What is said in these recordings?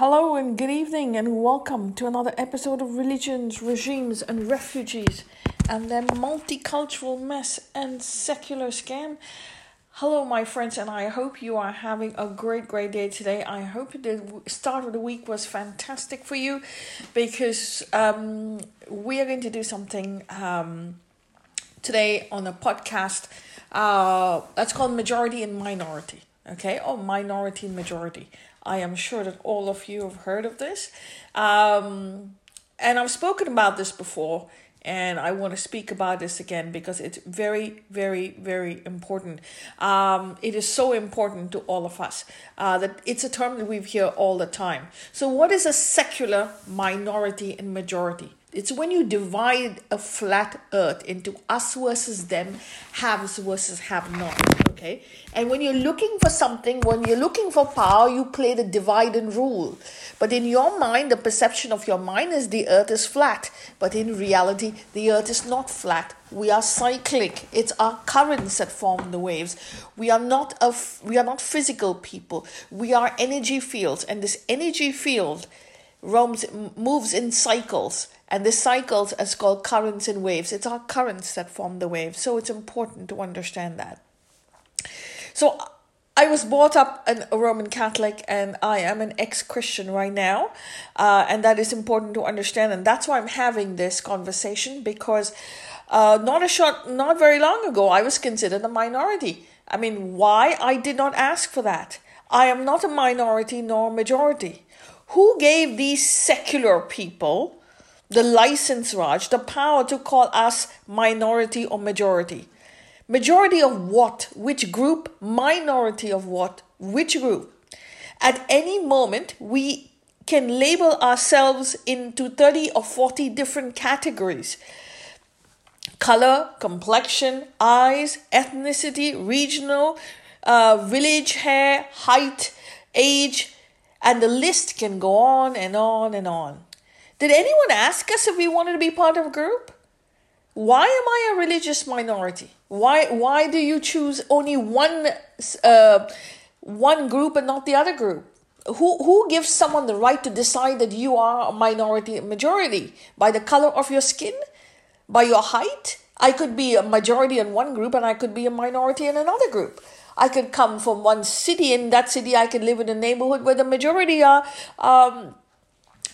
Hello and good evening, and welcome to another episode of Religions, Regimes, and Refugees and their multicultural mess and secular scam. Hello, my friends, and I hope you are having a great, great day today. I hope the start of the week was fantastic for you because um, we are going to do something um, today on a podcast uh, that's called Majority and Minority, okay, or Minority Majority. I am sure that all of you have heard of this. Um, and I've spoken about this before, and I want to speak about this again because it's very, very, very important. Um, it is so important to all of us uh, that it's a term that we hear all the time. So, what is a secular minority and majority? It's when you divide a flat earth into us versus them, haves versus have not. Okay? And when you're looking for something, when you're looking for power, you play the divide and rule. But in your mind, the perception of your mind is the earth is flat. But in reality, the earth is not flat. We are cyclic. It's our currents that form the waves. We are not a, we are not physical people. We are energy fields. And this energy field roams moves in cycles and the cycles is called currents and waves it's our currents that form the waves so it's important to understand that so I was brought up an, a Roman Catholic and I am an ex Christian right now. Uh, and that is important to understand. And that's why I'm having this conversation because uh, not a short, not very long ago, I was considered a minority. I mean, why? I did not ask for that. I am not a minority nor majority. Who gave these secular people the license, Raj, the power to call us minority or majority? Majority of what? Which group? Minority of what? Which group? At any moment, we can label ourselves into 30 or 40 different categories color, complexion, eyes, ethnicity, regional, uh, village hair, height, age, and the list can go on and on and on. Did anyone ask us if we wanted to be part of a group? Why am I a religious minority? Why why do you choose only one uh, one group and not the other group? Who who gives someone the right to decide that you are a minority majority by the color of your skin, by your height? I could be a majority in one group and I could be a minority in another group. I could come from one city. In that city, I could live in a neighborhood where the majority are um,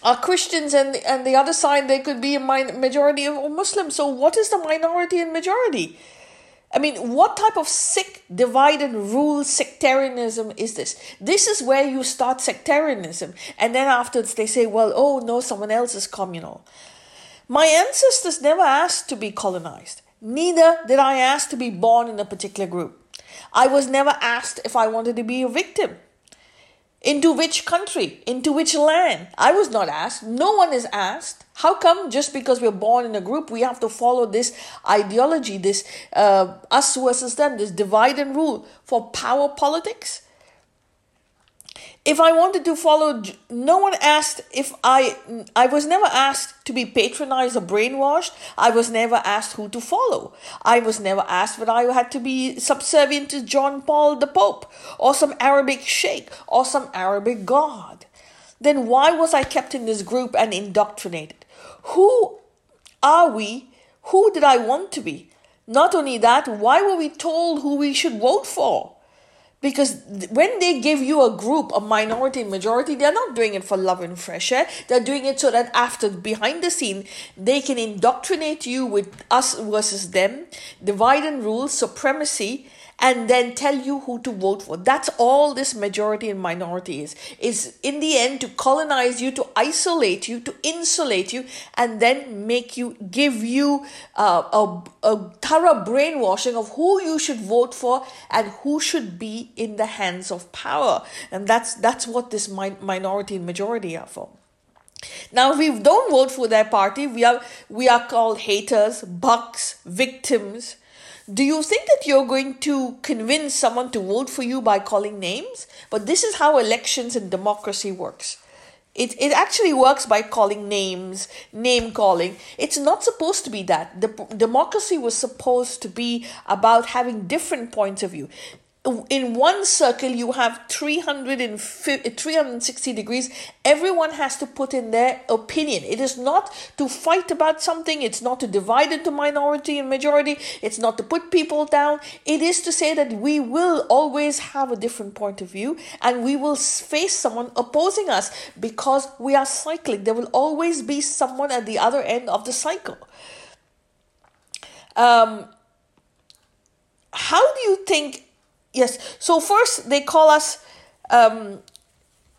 are Christians and and the other side they could be a majority of Muslims. So what is the minority and majority? I mean, what type of sick divide and rule sectarianism is this? This is where you start sectarianism, and then afterwards they say, well, oh no, someone else is communal. My ancestors never asked to be colonized. Neither did I ask to be born in a particular group. I was never asked if I wanted to be a victim. Into which country? Into which land? I was not asked. No one is asked. How come just because we're born in a group, we have to follow this ideology, this uh, us versus them, this divide and rule for power politics? If I wanted to follow, no one asked if I, I was never asked to be patronized or brainwashed. I was never asked who to follow. I was never asked that I had to be subservient to John Paul the Pope or some Arabic sheikh or some Arabic god. Then why was I kept in this group and indoctrinated? Who are we? Who did I want to be? Not only that, why were we told who we should vote for? Because when they give you a group, a minority, majority, they're not doing it for love and fresh air. They're doing it so that after, behind the scene, they can indoctrinate you with us versus them, divide and rule, supremacy, and then tell you who to vote for. That's all this majority and minority is. Is in the end to colonize you, to isolate you, to insulate you, and then make you give you uh, a, a thorough brainwashing of who you should vote for and who should be in the hands of power. And that's that's what this mi- minority and majority are for. Now, if we don't vote for their party, we are we are called haters, bucks, victims do you think that you're going to convince someone to vote for you by calling names? But this is how elections and democracy works. It, it actually works by calling names, name calling. It's not supposed to be that. The democracy was supposed to be about having different points of view. In one circle you have 350, 360 degrees. Everyone has to put in their opinion. It is not to fight about something. It's not to divide into minority and majority. It's not to put people down. It is to say that we will always have a different point of view and we will face someone opposing us because we are cyclic. There will always be someone at the other end of the cycle. Um, how do you think Yes. So first they call us. Um,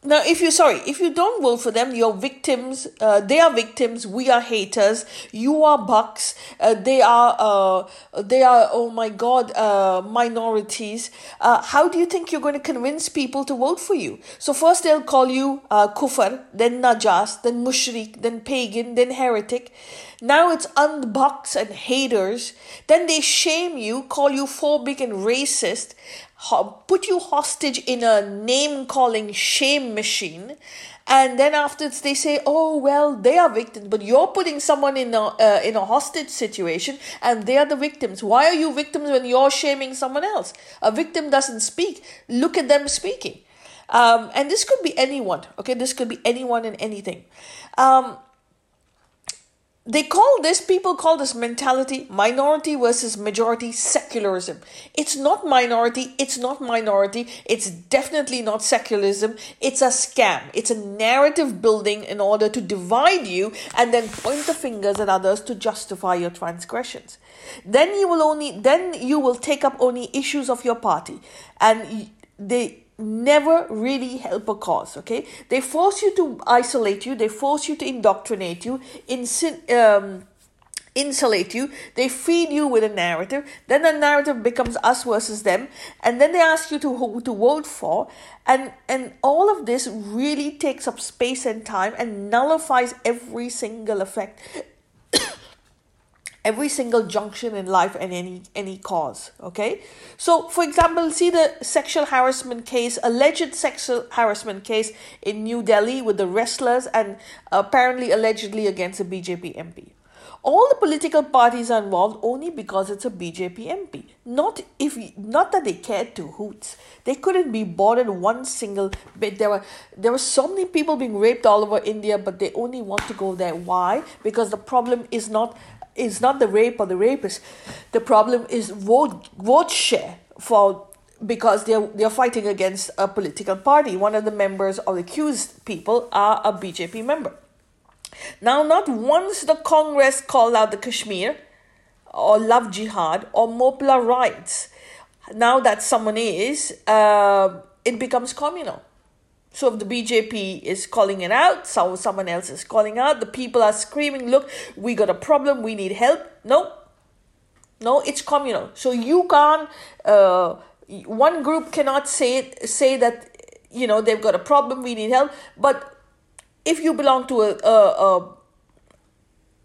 now, if you sorry, if you don't vote for them, you're victims. Uh, they are victims. We are haters. You are bucks. Uh, they are. Uh, they are. Oh my God, uh, minorities. Uh, how do you think you're going to convince people to vote for you? So first they'll call you uh, kufar, then najas, then mushrik, then pagan, then heretic. Now it's unbucks and haters. Then they shame you, call you phobic and racist put you hostage in a name calling shame machine and then afterwards they say oh well they are victims but you're putting someone in a uh, in a hostage situation and they are the victims. Why are you victims when you're shaming someone else? A victim doesn't speak. Look at them speaking. Um, and this could be anyone okay? This could be anyone and anything. Um, they call this people call this mentality minority versus majority secularism. It's not minority it's not minority it's definitely not secularism. It's a scam. It's a narrative building in order to divide you and then point the fingers at others to justify your transgressions. Then you will only then you will take up only issues of your party. And they never really help a cause okay? They force you to isolate you they force you to indoctrinate you insin- um, insulate you they feed you with a narrative then the narrative becomes us versus them and then they ask you to who to vote for and and all of this really takes up space and time and nullifies every single effect every single junction in life and any any cause okay so for example see the sexual harassment case alleged sexual harassment case in new delhi with the wrestlers and apparently allegedly against a bjp mp all the political parties are involved only because it's a BJP MP. Not if not that they cared to hoots. They couldn't be bothered one single bit. There were there were so many people being raped all over India, but they only want to go there. Why? Because the problem is not is not the rape or the rapist. The problem is vote vote share for because they're they're fighting against a political party. One of the members of the accused people are a BJP member. Now, not once the Congress called out the Kashmir or love jihad or Mopla riots. Now that someone is, uh, it becomes communal. So if the BJP is calling it out, so someone else is calling out, the people are screaming, look, we got a problem, we need help. No, no, it's communal. So you can't, uh, one group cannot say, say that, you know, they've got a problem, we need help. But if you belong to a, a, a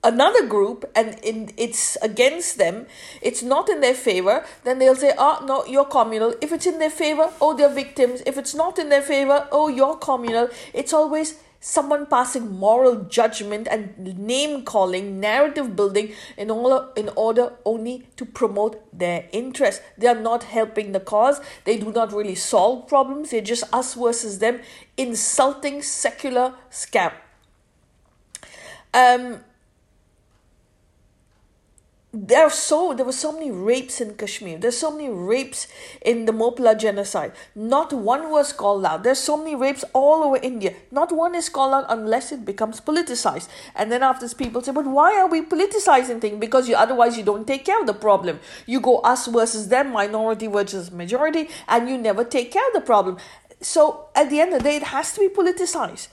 another group and in, it's against them, it's not in their favor, then they'll say, oh, no, you're communal. If it's in their favor, oh, they're victims. If it's not in their favor, oh, you're communal. It's always someone passing moral judgment and name calling, narrative building in order, in order only to promote their interest. They are not helping the cause. They do not really solve problems. They're just us versus them, insulting secular scam. Um, there are so there were so many rapes in Kashmir. There's so many rapes in the Mopla genocide. Not one was called out. There's so many rapes all over India. Not one is called out unless it becomes politicized. And then after this, people say, "But why are we politicizing things? Because you otherwise you don't take care of the problem. You go us versus them, minority versus majority, and you never take care of the problem. So at the end of the day, it has to be politicized.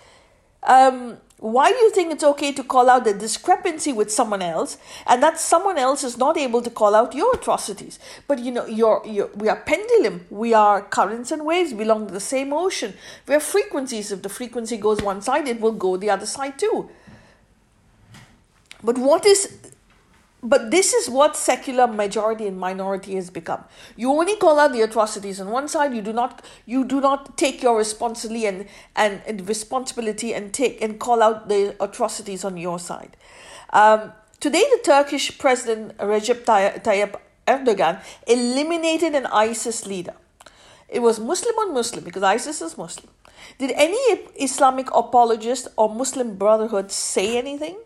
Um, why do you think it's okay to call out the discrepancy with someone else and that someone else is not able to call out your atrocities? But you know you're, you're, we are pendulum. We are currents and waves belong to the same ocean. We are frequencies if the frequency goes one side it will go the other side too. But what is but this is what secular majority and minority has become. You only call out the atrocities on one side. You do not you do not take your responsibility and, and, and responsibility and take and call out the atrocities on your side. Um, today, the Turkish President Recep Tayyip Erdogan eliminated an ISIS leader. It was Muslim on Muslim because ISIS is Muslim. Did any Islamic apologist or Muslim Brotherhood say anything?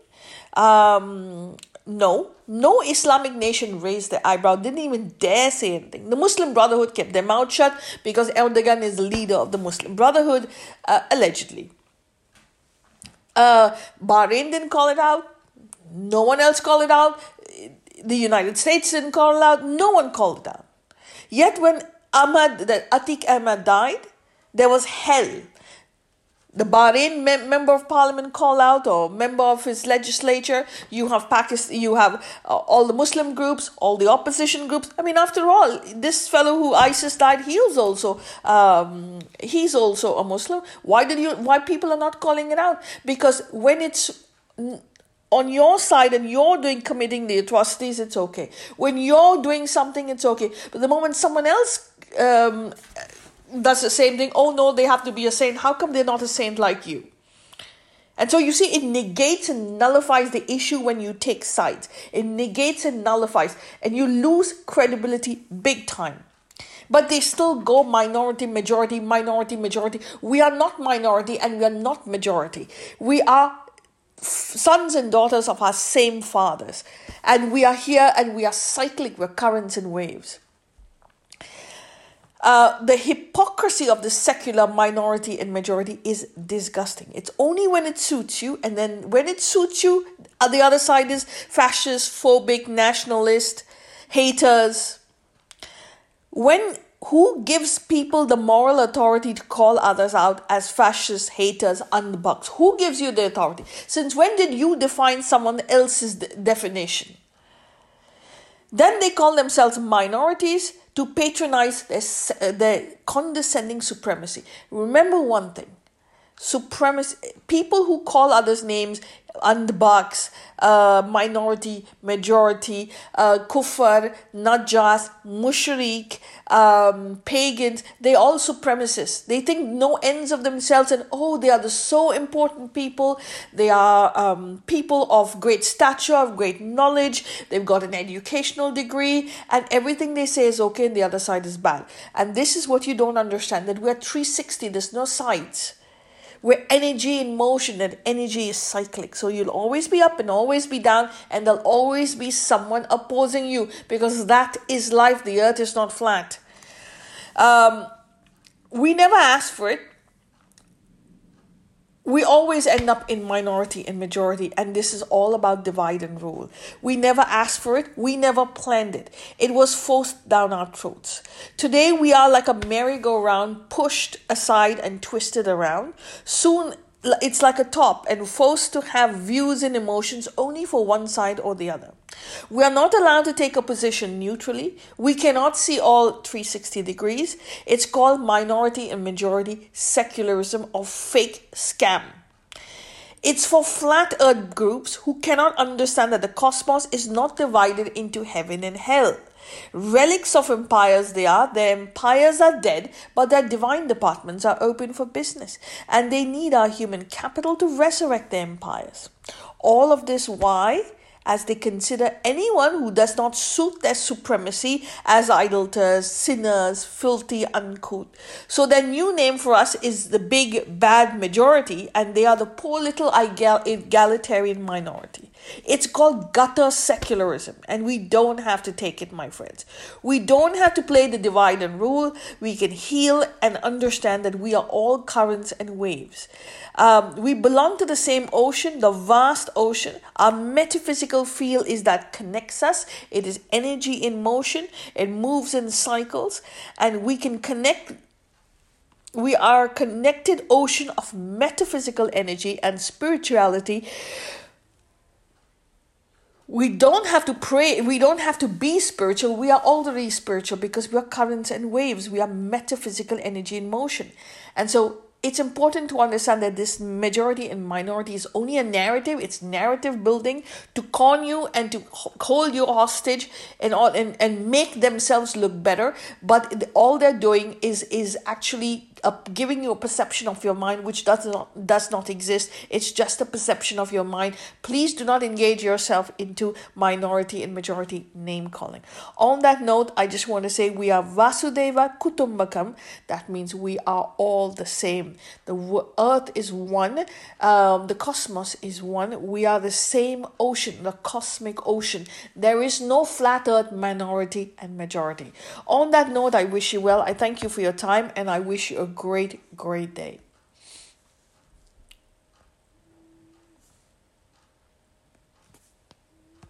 Um, no, no Islamic nation raised their eyebrow, didn't even dare say anything. The Muslim Brotherhood kept their mouth shut because Erdogan is the leader of the Muslim Brotherhood, uh, allegedly. Uh, Bahrain didn't call it out. No one else called it out. The United States didn't call it out. No one called it out. Yet when Ahmad, that Atiq Ahmad died, there was hell the Bahrain mem- member of parliament call out or member of his legislature. You have Pakistan. You have uh, all the Muslim groups, all the opposition groups. I mean, after all, this fellow who ISIS died, he was also um, he's also a Muslim. Why did you? Why people are not calling it out? Because when it's on your side and you're doing committing the atrocities, it's okay. When you're doing something, it's okay. But the moment someone else um, does the same thing. Oh no, they have to be a saint. How come they're not a saint like you? And so you see, it negates and nullifies the issue when you take sides. It negates and nullifies, and you lose credibility big time. But they still go minority, majority, minority, majority. We are not minority and we are not majority. We are sons and daughters of our same fathers. And we are here and we are cyclic, we're currents and waves. Uh, the hypocrisy of the secular minority and majority is disgusting. It's only when it suits you, and then when it suits you, uh, the other side is fascist, phobic, nationalist, haters. When who gives people the moral authority to call others out as fascist haters underbugs? Who gives you the authority? Since when did you define someone else's de- definition? Then they call themselves minorities to patronize their, their condescending supremacy. Remember one thing supremacy people who call others names underbugs, uh, minority, majority, uh, kufar, najas, mushrik, um, pagans, they all supremacists. They think no ends of themselves and oh, they are the so important people. They are um, people of great stature, of great knowledge. They've got an educational degree and everything they say is okay and the other side is bad. And this is what you don't understand that we're 360, there's no sides where energy in motion and energy is cyclic. So you'll always be up and always be down, and there'll always be someone opposing you because that is life. The earth is not flat. Um, we never ask for it we always end up in minority and majority, and this is all about divide and rule. We never asked for it, we never planned it. It was forced down our throats. Today, we are like a merry-go-round, pushed aside and twisted around. Soon, it's like a top and forced to have views and emotions only for one side or the other. We are not allowed to take a position neutrally. We cannot see all 360 degrees. It's called minority and majority secularism or fake scam. It's for flat earth groups who cannot understand that the cosmos is not divided into heaven and hell. Relics of empires they are. Their empires are dead, but their divine departments are open for business, and they need our human capital to resurrect their empires. All of this why? As they consider anyone who does not suit their supremacy as idolaters, sinners, filthy, uncouth. So their new name for us is the big bad majority, and they are the poor little egalitarian minority. It's called gutter secularism, and we don't have to take it, my friends. We don't have to play the divide and rule. We can heal and understand that we are all currents and waves. Um, we belong to the same ocean, the vast ocean. Our metaphysical field is that connects us. It is energy in motion, it moves in cycles, and we can connect we are connected ocean of metaphysical energy and spirituality. We don't have to pray we don't have to be spiritual. We are already spiritual because we are currents and waves. We are metaphysical energy in motion. And so it's important to understand that this majority and minority is only a narrative. It's narrative building to con you and to hold you hostage and all and, and make themselves look better. But all they're doing is is actually giving you a perception of your mind which does not does not exist. It's just a perception of your mind. Please do not engage yourself into minority and majority name calling. On that note, I just want to say we are Vasudhaiva Kutumbakam. That means we are all the same. The earth is one. Um, the cosmos is one. We are the same ocean, the cosmic ocean. There is no flat earth minority and majority. On that note, I wish you well. I thank you for your time and I wish you a great, great day.